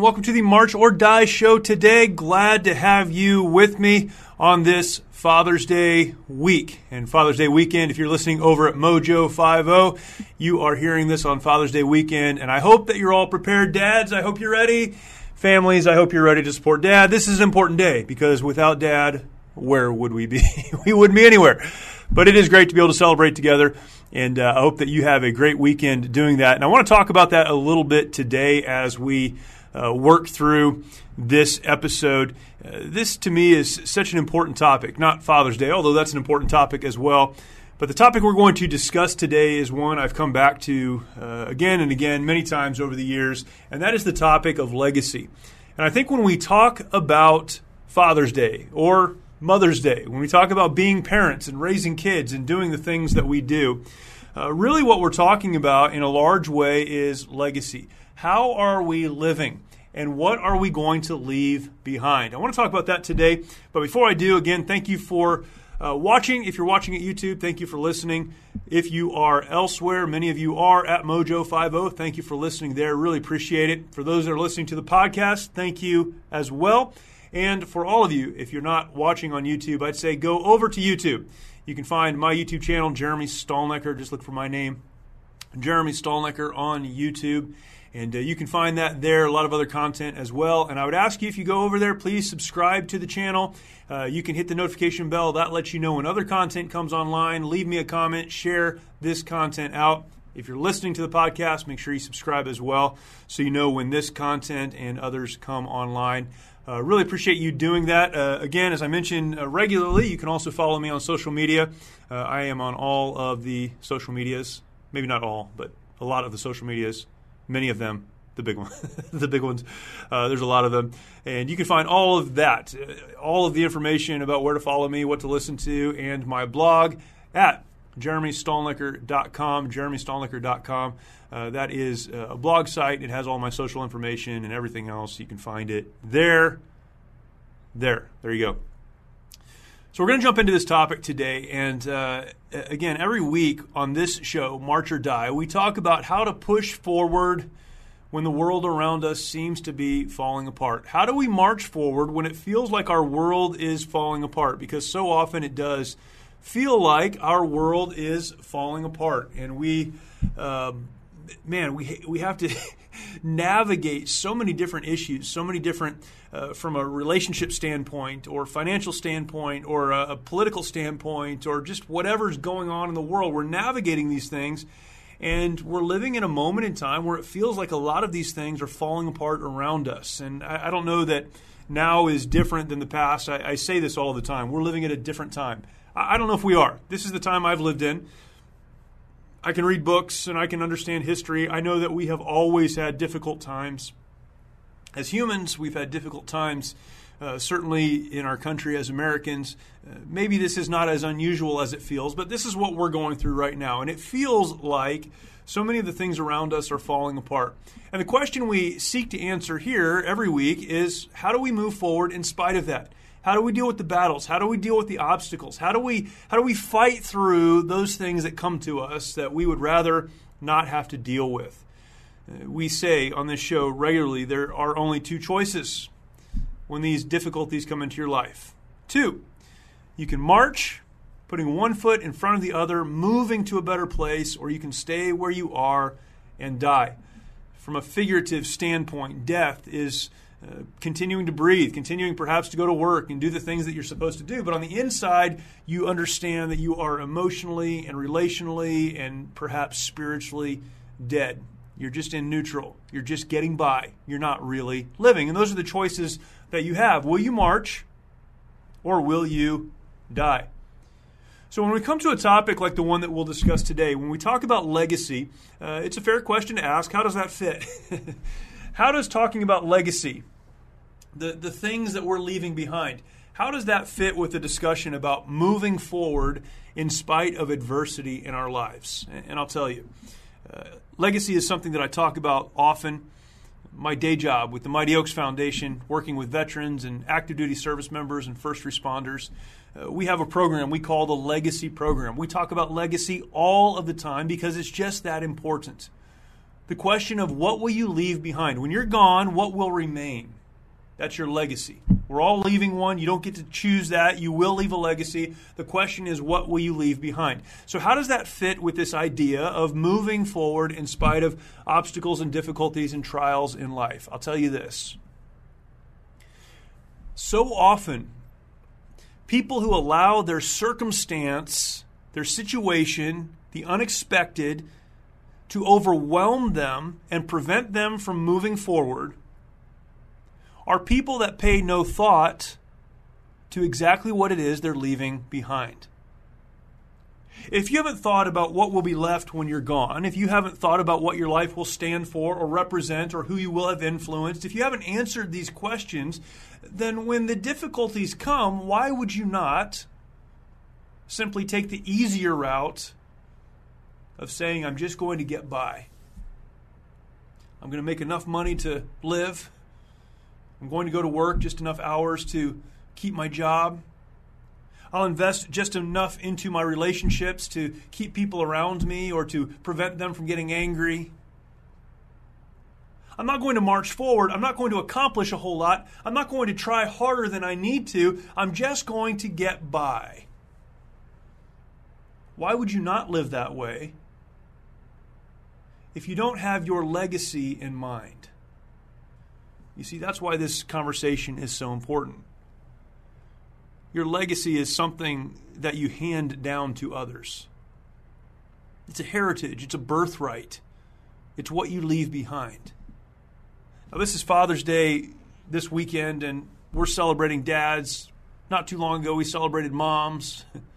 And welcome to the March or Die show today. Glad to have you with me on this Father's Day week and Father's Day weekend. If you're listening over at Mojo 50, you are hearing this on Father's Day weekend and I hope that you're all prepared. Dads, I hope you're ready. Families, I hope you're ready to support dad. This is an important day because without dad, where would we be? we wouldn't be anywhere. But it is great to be able to celebrate together. And uh, I hope that you have a great weekend doing that. And I want to talk about that a little bit today as we uh, work through this episode. Uh, this to me is such an important topic, not Father's Day, although that's an important topic as well. But the topic we're going to discuss today is one I've come back to uh, again and again many times over the years, and that is the topic of legacy. And I think when we talk about Father's Day or Mother's Day, when we talk about being parents and raising kids and doing the things that we do, uh, really what we're talking about in a large way is legacy. How are we living? And what are we going to leave behind? I want to talk about that today. But before I do, again, thank you for uh, watching. If you're watching at YouTube, thank you for listening. If you are elsewhere, many of you are at Mojo50. Thank you for listening there. Really appreciate it. For those that are listening to the podcast, thank you as well. And for all of you, if you're not watching on YouTube, I'd say go over to YouTube. You can find my YouTube channel, Jeremy Stalnecker. Just look for my name, Jeremy Stalnecker, on YouTube. And uh, you can find that there, a lot of other content as well. And I would ask you if you go over there, please subscribe to the channel. Uh, you can hit the notification bell, that lets you know when other content comes online. Leave me a comment, share this content out. If you're listening to the podcast, make sure you subscribe as well so you know when this content and others come online. Uh, really appreciate you doing that. Uh, again, as I mentioned uh, regularly, you can also follow me on social media. Uh, I am on all of the social medias, maybe not all, but a lot of the social medias many of them, the big ones, the big ones. Uh, there's a lot of them, and you can find all of that, uh, all of the information about where to follow me, what to listen to, and my blog at jeremystalnecker.com. Jeremystalnecker.com. Uh, that is uh, a blog site. It has all my social information and everything else. You can find it there. There. There you go. So, we're going to jump into this topic today. And uh, again, every week on this show, March or Die, we talk about how to push forward when the world around us seems to be falling apart. How do we march forward when it feels like our world is falling apart? Because so often it does feel like our world is falling apart. And we, uh, man, we, we have to navigate so many different issues, so many different uh, from a relationship standpoint or financial standpoint or a, a political standpoint or just whatever's going on in the world. We're navigating these things and we're living in a moment in time where it feels like a lot of these things are falling apart around us. And I, I don't know that now is different than the past. I, I, say this all the time. We're living at a different time. I, I don't know if we are. This is the time I've lived in. I can read books and I can understand history. I know that we have always had difficult times as humans, we've had difficult times, uh, certainly in our country as Americans. Uh, maybe this is not as unusual as it feels, but this is what we're going through right now. And it feels like so many of the things around us are falling apart. And the question we seek to answer here every week is how do we move forward in spite of that? How do we deal with the battles? How do we deal with the obstacles? How do we how do we fight through those things that come to us that we would rather not have to deal with? Uh, we say on this show regularly there are only two choices when these difficulties come into your life. Two, you can march, putting one foot in front of the other, moving to a better place, or you can stay where you are and die. From a figurative standpoint, death is uh, continuing to breathe, continuing perhaps to go to work and do the things that you're supposed to do. But on the inside, you understand that you are emotionally and relationally and perhaps spiritually dead. You're just in neutral. You're just getting by. You're not really living. And those are the choices that you have. Will you march or will you die? So, when we come to a topic like the one that we'll discuss today, when we talk about legacy, uh, it's a fair question to ask how does that fit? how does talking about legacy the, the things that we're leaving behind. How does that fit with the discussion about moving forward in spite of adversity in our lives? And I'll tell you, uh, legacy is something that I talk about often. My day job with the Mighty Oaks Foundation, working with veterans and active duty service members and first responders, uh, we have a program we call the Legacy Program. We talk about legacy all of the time because it's just that important. The question of what will you leave behind? When you're gone, what will remain? That's your legacy. We're all leaving one. You don't get to choose that. You will leave a legacy. The question is, what will you leave behind? So, how does that fit with this idea of moving forward in spite of obstacles and difficulties and trials in life? I'll tell you this. So often, people who allow their circumstance, their situation, the unexpected, to overwhelm them and prevent them from moving forward are people that pay no thought to exactly what it is they're leaving behind. If you haven't thought about what will be left when you're gone, if you haven't thought about what your life will stand for or represent or who you will have influenced, if you haven't answered these questions, then when the difficulties come, why would you not simply take the easier route of saying, I'm just going to get by? I'm going to make enough money to live. I'm going to go to work just enough hours to keep my job. I'll invest just enough into my relationships to keep people around me or to prevent them from getting angry. I'm not going to march forward. I'm not going to accomplish a whole lot. I'm not going to try harder than I need to. I'm just going to get by. Why would you not live that way if you don't have your legacy in mind? You see, that's why this conversation is so important. Your legacy is something that you hand down to others. It's a heritage, it's a birthright, it's what you leave behind. Now, this is Father's Day this weekend, and we're celebrating dads. Not too long ago, we celebrated moms.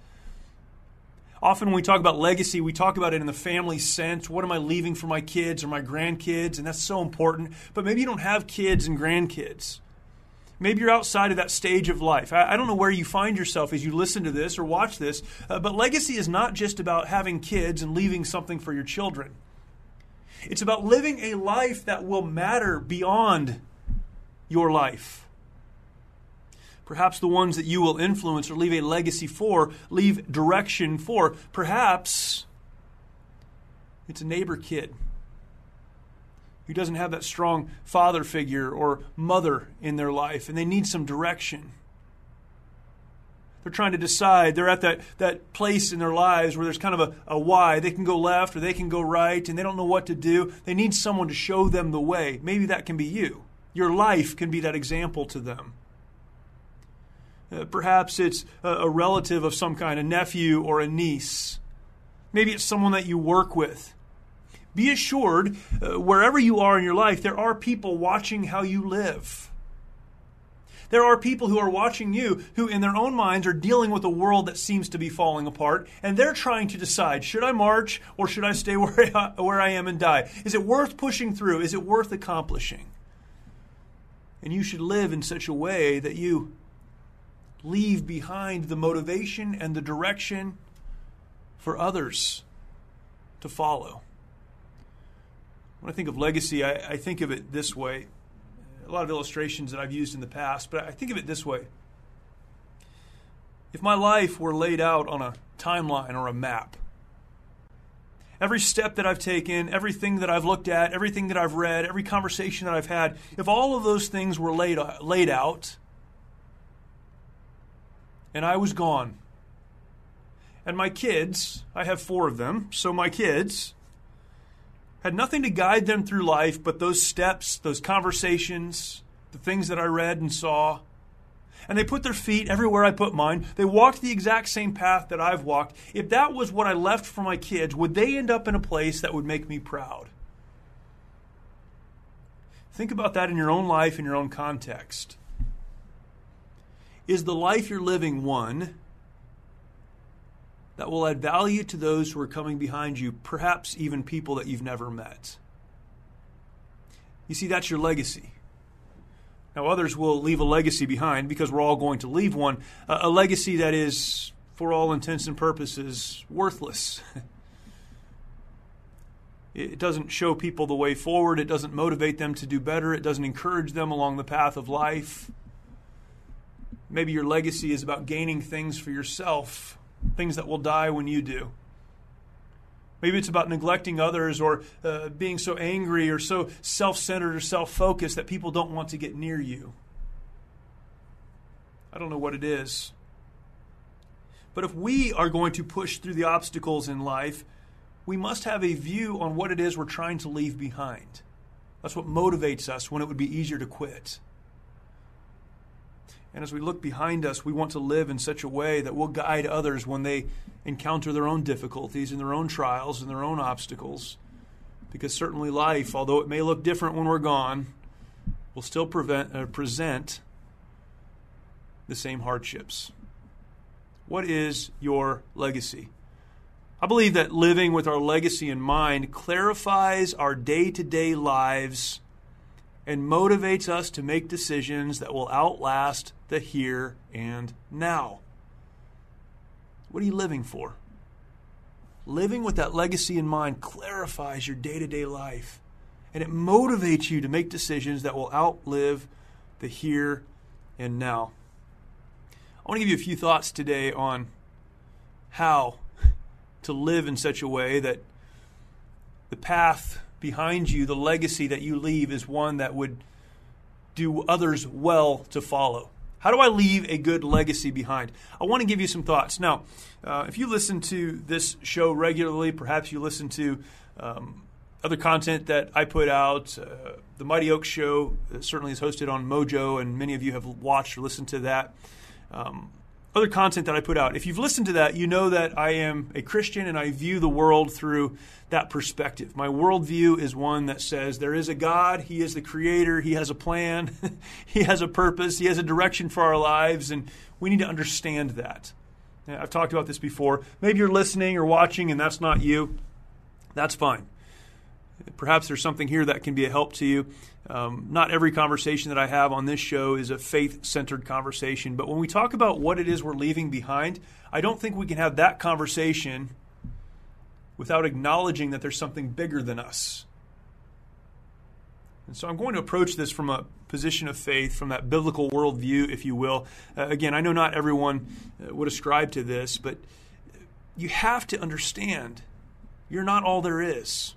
Often when we talk about legacy, we talk about it in the family sense. What am I leaving for my kids or my grandkids? And that's so important. But maybe you don't have kids and grandkids. Maybe you're outside of that stage of life. I, I don't know where you find yourself as you listen to this or watch this, uh, but legacy is not just about having kids and leaving something for your children. It's about living a life that will matter beyond your life. Perhaps the ones that you will influence or leave a legacy for, leave direction for. Perhaps it's a neighbor kid who doesn't have that strong father figure or mother in their life and they need some direction. They're trying to decide. They're at that, that place in their lives where there's kind of a, a why. They can go left or they can go right and they don't know what to do. They need someone to show them the way. Maybe that can be you. Your life can be that example to them. Uh, perhaps it's a, a relative of some kind, a nephew or a niece. Maybe it's someone that you work with. Be assured, uh, wherever you are in your life, there are people watching how you live. There are people who are watching you who, in their own minds, are dealing with a world that seems to be falling apart, and they're trying to decide should I march or should I stay where I, where I am and die? Is it worth pushing through? Is it worth accomplishing? And you should live in such a way that you leave behind the motivation and the direction for others to follow. When I think of legacy, I, I, think of it this way. A lot of illustrations that I've used in the past, but I think of it this way. If my life were laid out on a timeline or a map, every step that I've taken, everything that I've looked at, everything that I've read, every conversation that I've had, if all of those things were laid, laid out and I was gone, and my kids, I have four of them, so my kids had nothing to guide them through life but those steps, those conversations, the things that I read and saw. And they put their feet everywhere I put mine. They walked the exact same path that I've walked. If that was what I left for my kids, would they end up in a place that would make me proud? Think about that in your own life, in your own context. Is the life you're living one that will add value to those who are coming behind you, perhaps even people that you've never met? You see, that's your legacy. Now, others will leave a legacy behind because we're all going to leave one, a, legacy that is, for all intents and purposes, worthless. it doesn't show people the way forward, it doesn't motivate them to do better, it doesn't encourage them along the path of life. Maybe your legacy is about gaining things for yourself, things that will die when you do. Maybe it's about neglecting others or uh, being so angry or so self centered or self focused that people don't want to get near you. I don't know what it is. But if we are going to push through the obstacles in life, we must have a view on what it is we're trying to leave behind. That's what motivates us when it would be easier to quit. And as we look behind us, we want to live in such a way that will guide others when they encounter their own difficulties and their own trials and their own obstacles. Because certainly life, although it may look different when we're gone, will still prevent, uh, present the same hardships. What is your legacy? I believe that living with our legacy in mind clarifies our day to day lives and motivates us to make decisions that will outlast the here and now. What are you living for? Living with that legacy in mind clarifies your day to day life and it motivates you to make decisions that will outlive the here and now. I want to give you a few thoughts today on how to live in such a way that the path behind you, the legacy that you leave, is one that would do others well to follow. How do I leave a good legacy behind? I want to give you some thoughts. Now, uh, if you listen to this show regularly, perhaps you listen to um, other content that I put out. Uh, the Mighty Oaks Show uh, certainly is hosted on Mojo, and many of you have watched or listened to that. Um, other content that I put out. If you've listened to that, you know that I am a Christian and I view the world through that perspective. My worldview is one that says there is a God, He is the creator, He has a plan, He has a purpose, He has a direction for our lives, and we need to understand that. I've talked about this before. Maybe you're listening or watching and that's not you. That's fine. Perhaps there's something here that can be a help to you. Um, not every conversation that I have on this show is a faith centered conversation, but when we talk about what it is we're leaving behind, I don't think we can have that conversation without acknowledging that there's something bigger than us. And so I'm going to approach this from a position of faith, from that biblical worldview, if you will. Uh, again, I know not everyone uh, would ascribe to this, but you have to understand you're not all there is.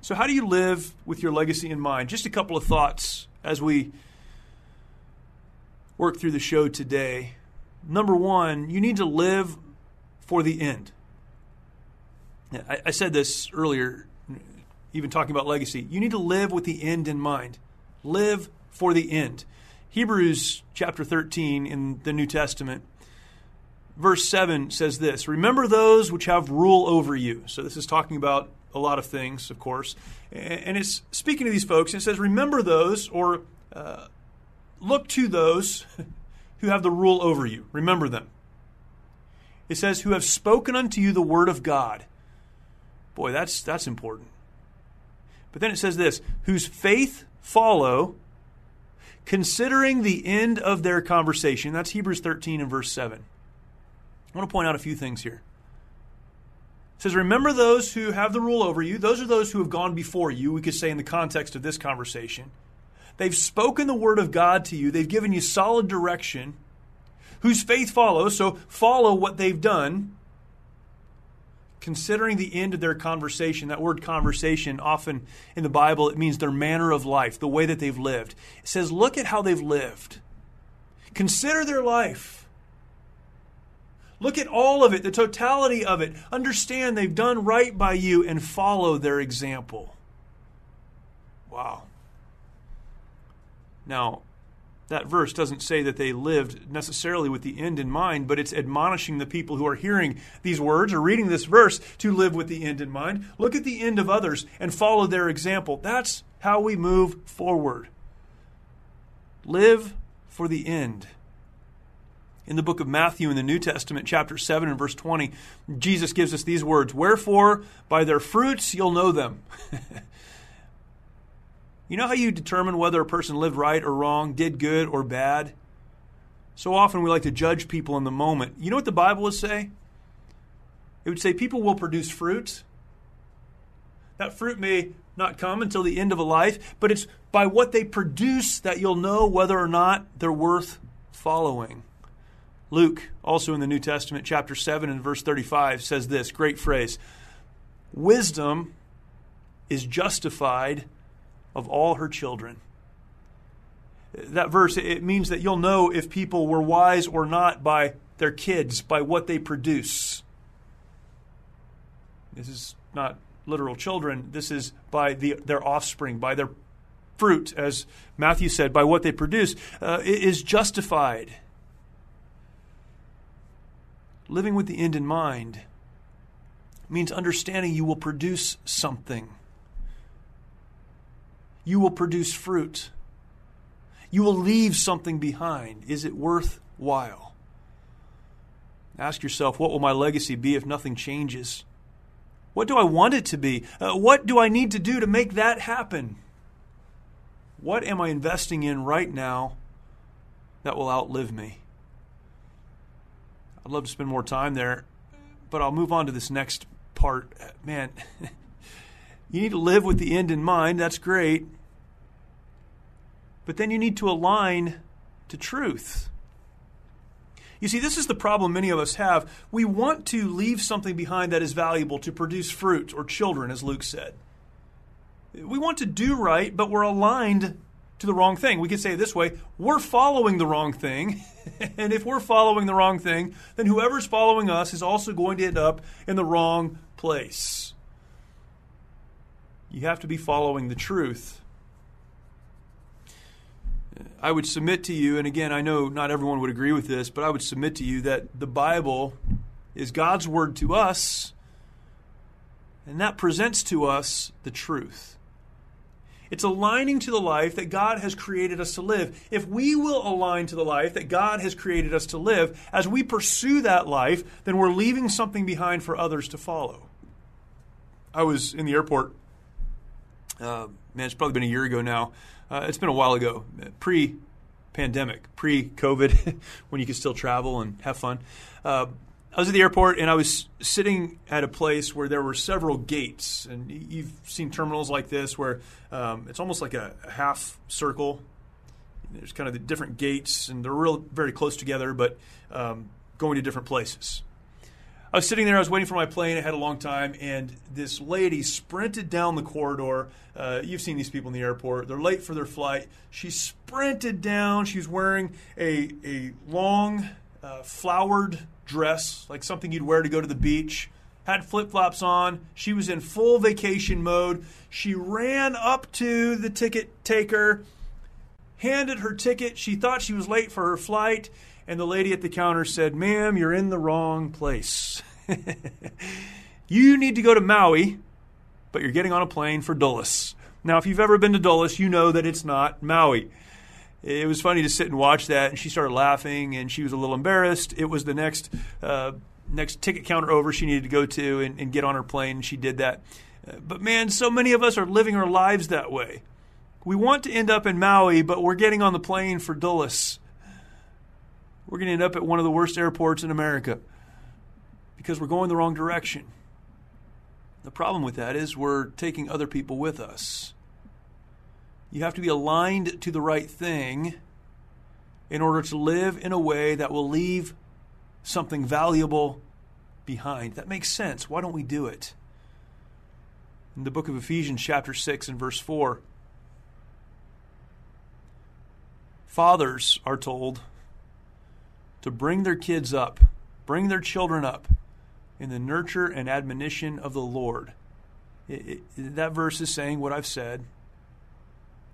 So, how do you live with your legacy in mind? Just a couple of thoughts as we work through the show today. Number one, you need to live for the end. I, I said this earlier, even talking about legacy. You need to live with the end in mind. Live for the end. Hebrews chapter 13 in the New Testament, verse 7 says this Remember those which have rule over you. So, this is talking about a lot of things, of course. And it's speaking to these folks, it says, Remember those, or uh, look to those who have the rule over you. Remember them. It says, Who have spoken unto you the word of God. Boy, that's, that's important. But then it says this whose faith follow, considering the end of their conversation. That's Hebrews 13 and verse 7. I want to point out a few things here. It says, Remember those who have the rule over you. Those are those who have gone before you, we could say in the context of this conversation. They've spoken the word of God to you, they've given you solid direction, whose faith follows. So follow what they've done, considering the end of their conversation. That word conversation, often in the Bible, it means their manner of life, the way that they've lived. It says, look at how they've lived. Consider their life. Look at all of it, the totality of it. Understand they've done right by you and follow their example. Wow. Now, that verse doesn't say that they lived necessarily with the end in mind, but it's admonishing the people who are hearing these words or reading this verse to live with the end in mind. Look at the end of others and follow their example. That's how we move forward. Live for the end. In the book of Matthew in the New Testament, chapter 7 and verse 20, Jesus gives us these words Wherefore, by their fruits you'll know them. You know how you determine whether a person lived right or wrong, did good or bad? So often we like to judge people in the moment. You know what the Bible would say? It would say people will produce fruit. That fruit may not come until the end of a life, but it's by what they produce that you'll know whether or not they're worth following. Luke, also in the New Testament, chapter 7 and verse 35, says this great phrase Wisdom is justified of all her children. That verse, it means that you'll know if people were wise or not by their kids, by what they produce. This is not literal children, this is by the, their offspring, by their fruit, as Matthew said, by what they produce, uh, is justified. Living with the end in mind means understanding you will produce something you will produce fruit. You will leave something behind. Is it worthwhile? Ask yourself, what will my legacy be if nothing changes? What do I want it to be? Uh, what do I need to do to make that happen? What am I investing in right now that will outlive me? I'd love to spend more time there, but I'll move on to this next part. Man, you need to live with the end in mind. That's great. But then you need to align to truth. You see, this is the problem many of us have. We want to leave something behind that is valuable to produce fruit or children, as Luke said. We want to do right, but we're aligned to the wrong thing. We could say it this way we're following the wrong thing. and if we're following the wrong thing, then whoever's following us is also going to end up in the wrong place. You have to be following the truth. I would submit to you, and again, I know not everyone would agree with this, but I would submit to you that the Bible is God's word to us, and that presents to us the truth. It's aligning to the life that God has created us to live. If we will align to the life that God has created us to live, as we pursue that life, then we're leaving something behind for others to follow. I was in the airport, uh, man, it's probably been a year ago now uh, it's been a while ago, pre pandemic, pre COVID, when you could still travel and have fun. Uh, I was at the airport and I was sitting at a place where there were several gates. And you've seen terminals like this where um, it's almost like a, half circle. There's kind of the different gates, and they're real very close together, but um, going to different places. I was sitting there, I was waiting for my plane, I had a long time, and this lady sprinted down the corridor. Uh, you've seen these people in the airport, they're late for their flight. She sprinted down, she was wearing a, a long, uh, flowered dress, like something you'd wear to go to the beach. Had flip flops on. She was in full vacation mode. She ran up to the ticket taker, handed her ticket. She thought she was late for her flight and the lady at the counter said, Ma'am, you're in the wrong place. you need to go to Maui, but you're getting on a plane for Dulles. Now, if you've ever been to Dulles, you know that it's not Maui. It was funny to sit and watch that, and she started laughing, and she was a little embarrassed. It was the next uh, next ticket counter over she needed to go to and, and get on her plane, and she did that. Uh, but man, so many of us are living our lives that way. We want to end up in Maui, but we're getting on the plane for Dulles we're going to end up at one of the worst airports in America because we're going the wrong direction. The problem with that is we're taking other people with us. You have to be aligned to the right thing in order to live in a way that will leave something valuable behind. That makes sense. Why don't we do it? In the book of Ephesians, chapter 6, and verse 4, fathers are told to bring their kids up, bring their children up in the nurture and admonition of the Lord. It, it, that verse is saying what I've said.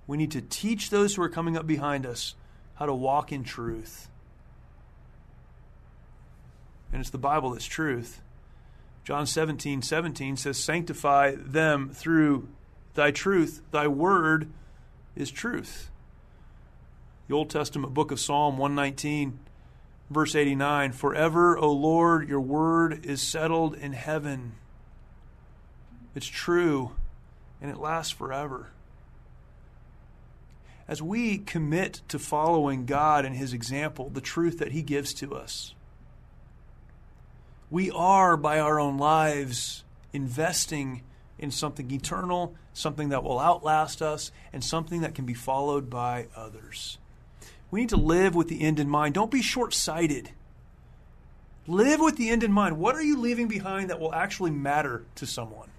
We need to teach those who are coming up behind us how to walk in truth. And it's the Bible that's truth. John 17, 17 says, Sanctify them through thy truth. Thy word is truth. The Old Testament book of Psalm 119, verse 89 Forever, O Lord, your word is settled in heaven. It's true, and it lasts forever. As we commit to following God and His example, the truth that He gives to us, we are, by our own lives, investing in something eternal, something that will outlast us, and something that can be followed by others. We need to live with the end in mind. Don't be short sighted. Live with the end in mind. What are you leaving behind that will actually matter to someone?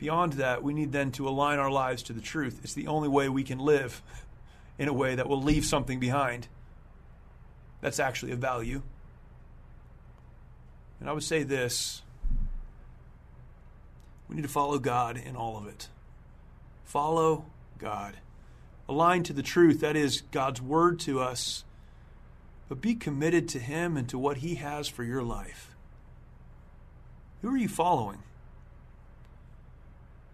Beyond that, we need then to align our lives to the truth. It's the only way we can live in a way that will leave something behind that's actually of value. And I would say this we need to follow God in all of it. Follow God. Align to the truth, that is God's word to us, but be committed to Him and to what He has for your life. Who are you following?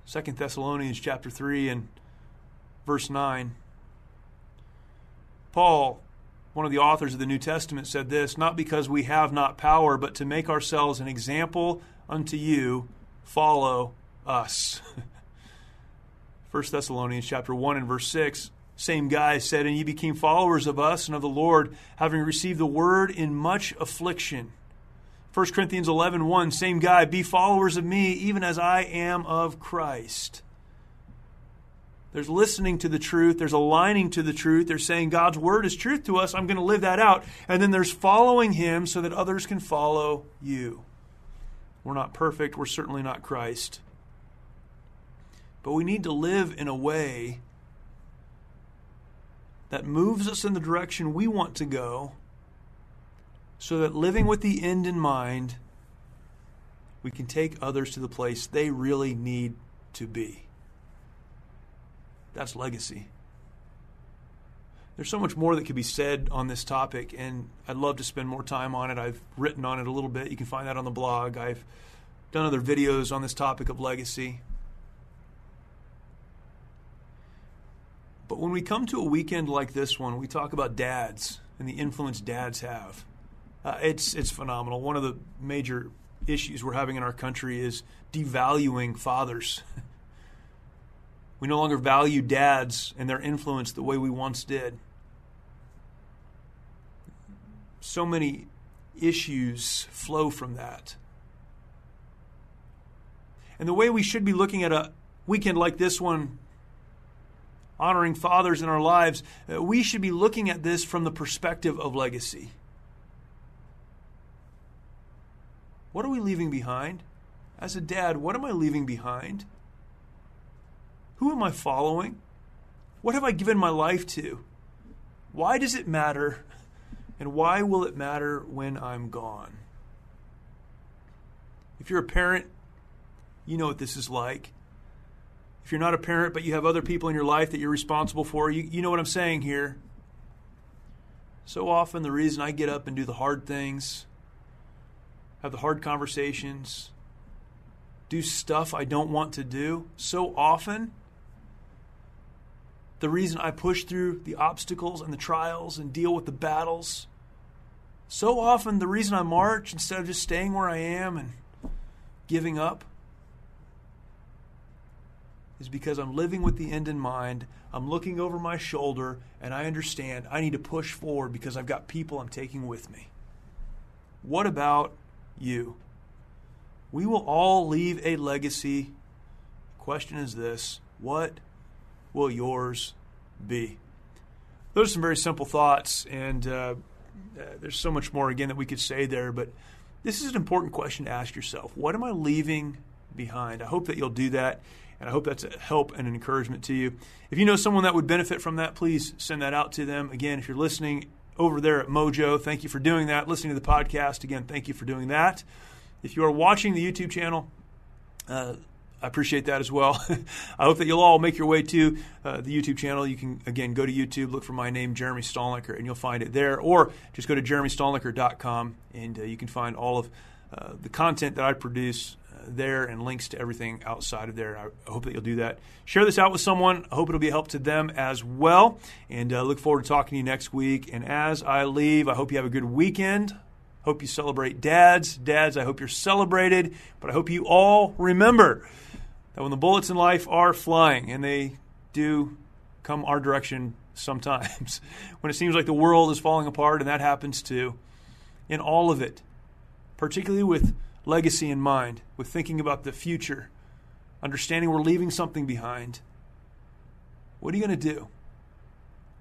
Second Thessalonians chapter 3 and verse 9. Paul, one of the authors of the New Testament, said this Not because we have not power, but to make ourselves an example unto you, follow us. 1 Thessalonians chapter 1 and verse 6 same guy said, And ye became followers of us and of the Lord, having received the word in much affliction. 1 Corinthians 11 1, same guy, be followers of me, even as I am of Christ. There's listening to the truth, there's aligning to the truth, there's saying God's word is truth to us, I'm going to live that out. And then there's following Him so that others can follow you. We're not perfect, we're certainly not Christ. But we need to live in a way that moves us in the direction we want to go so that living with the end in mind, we can take others to the place they really need to be. That's legacy. There's so much more that could be said on this topic, and I'd love to spend more time on it. I've written on it a little bit. You can find that on the blog. I've done other videos on this topic of legacy. But when we come to a weekend like this one, we talk about dads and the influence dads have. Uh, it's it's phenomenal. One of the major issues we're having in our country is devaluing fathers. we no longer value dads and their influence the way we once did. So many issues flow from that. And the way we should be looking at a weekend like this one, honoring fathers in our lives, uh, we should be looking at this from the perspective of legacy. What are we leaving behind? As a dad, what am I leaving behind? Who am I following? What have I given my life to? Why does it matter? And why will it matter when I'm gone? If you're a parent, you know what this is like. If you're not a parent, but you have other people in your life that you're responsible for, you, you know what I'm saying here. So often, the reason I get up and do the hard things, have the hard conversations, do stuff I don't want to do. So often, the reason I push through the obstacles and the trials and deal with the battles, so often, the reason I march instead of just staying where I am and giving up is because I'm living with the end in mind. I'm looking over my shoulder and I understand I need to push forward because I've got people I'm taking with me. What about you. We will all leave a legacy. The question is this what will yours be? Those are some very simple thoughts, and uh, uh, there's so much more again that we could say there, but this is an important question to ask yourself. What am I leaving behind? I hope that you'll do that, and I hope that's a help and an encouragement to you. If you know someone that would benefit from that, please send that out to them. Again, if you're listening over there at Mojo, thank you for doing that. Listening to the podcast, again, thank you for doing that. If you are watching the YouTube channel, uh, I appreciate that as well. I hope that you'll all make your way to uh, the YouTube channel. You can, again, go to YouTube, look for my name, Jeremy Stalnecker, and you'll find it there. Or just go to jeremystalnecker.com and uh, you can find all of uh, the content that I produce there and links to everything outside of there. I hope that you'll do that. Share this out with someone. I hope it'll be a help to them as well. And uh, look forward to talking to you next week. And as I leave, I hope you have a good weekend. Hope you celebrate dads. Dads, I hope you're celebrated. But I hope you all remember that when the bullets in life are flying, and they do come our direction sometimes, when it seems like the world is falling apart, and that happens too, in all of it, particularly with legacy in mind, with thinking about the future, understanding we're leaving something behind, what are you going to do?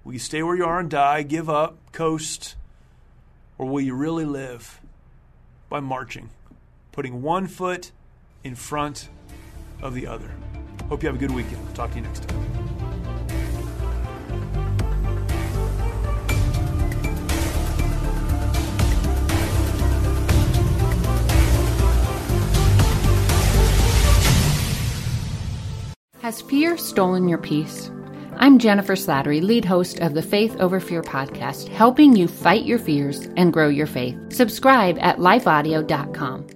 Will you stay where you are and die, give up, coast, or will you really live by marching, putting one foot in front of the other. Hope you have a good weekend. talk to you next time. Has fear stolen your peace? I'm Jennifer Slattery, lead host of the Faith Over Fear podcast, helping you fight your fears and grow your faith. Subscribe at lifeaudio.com.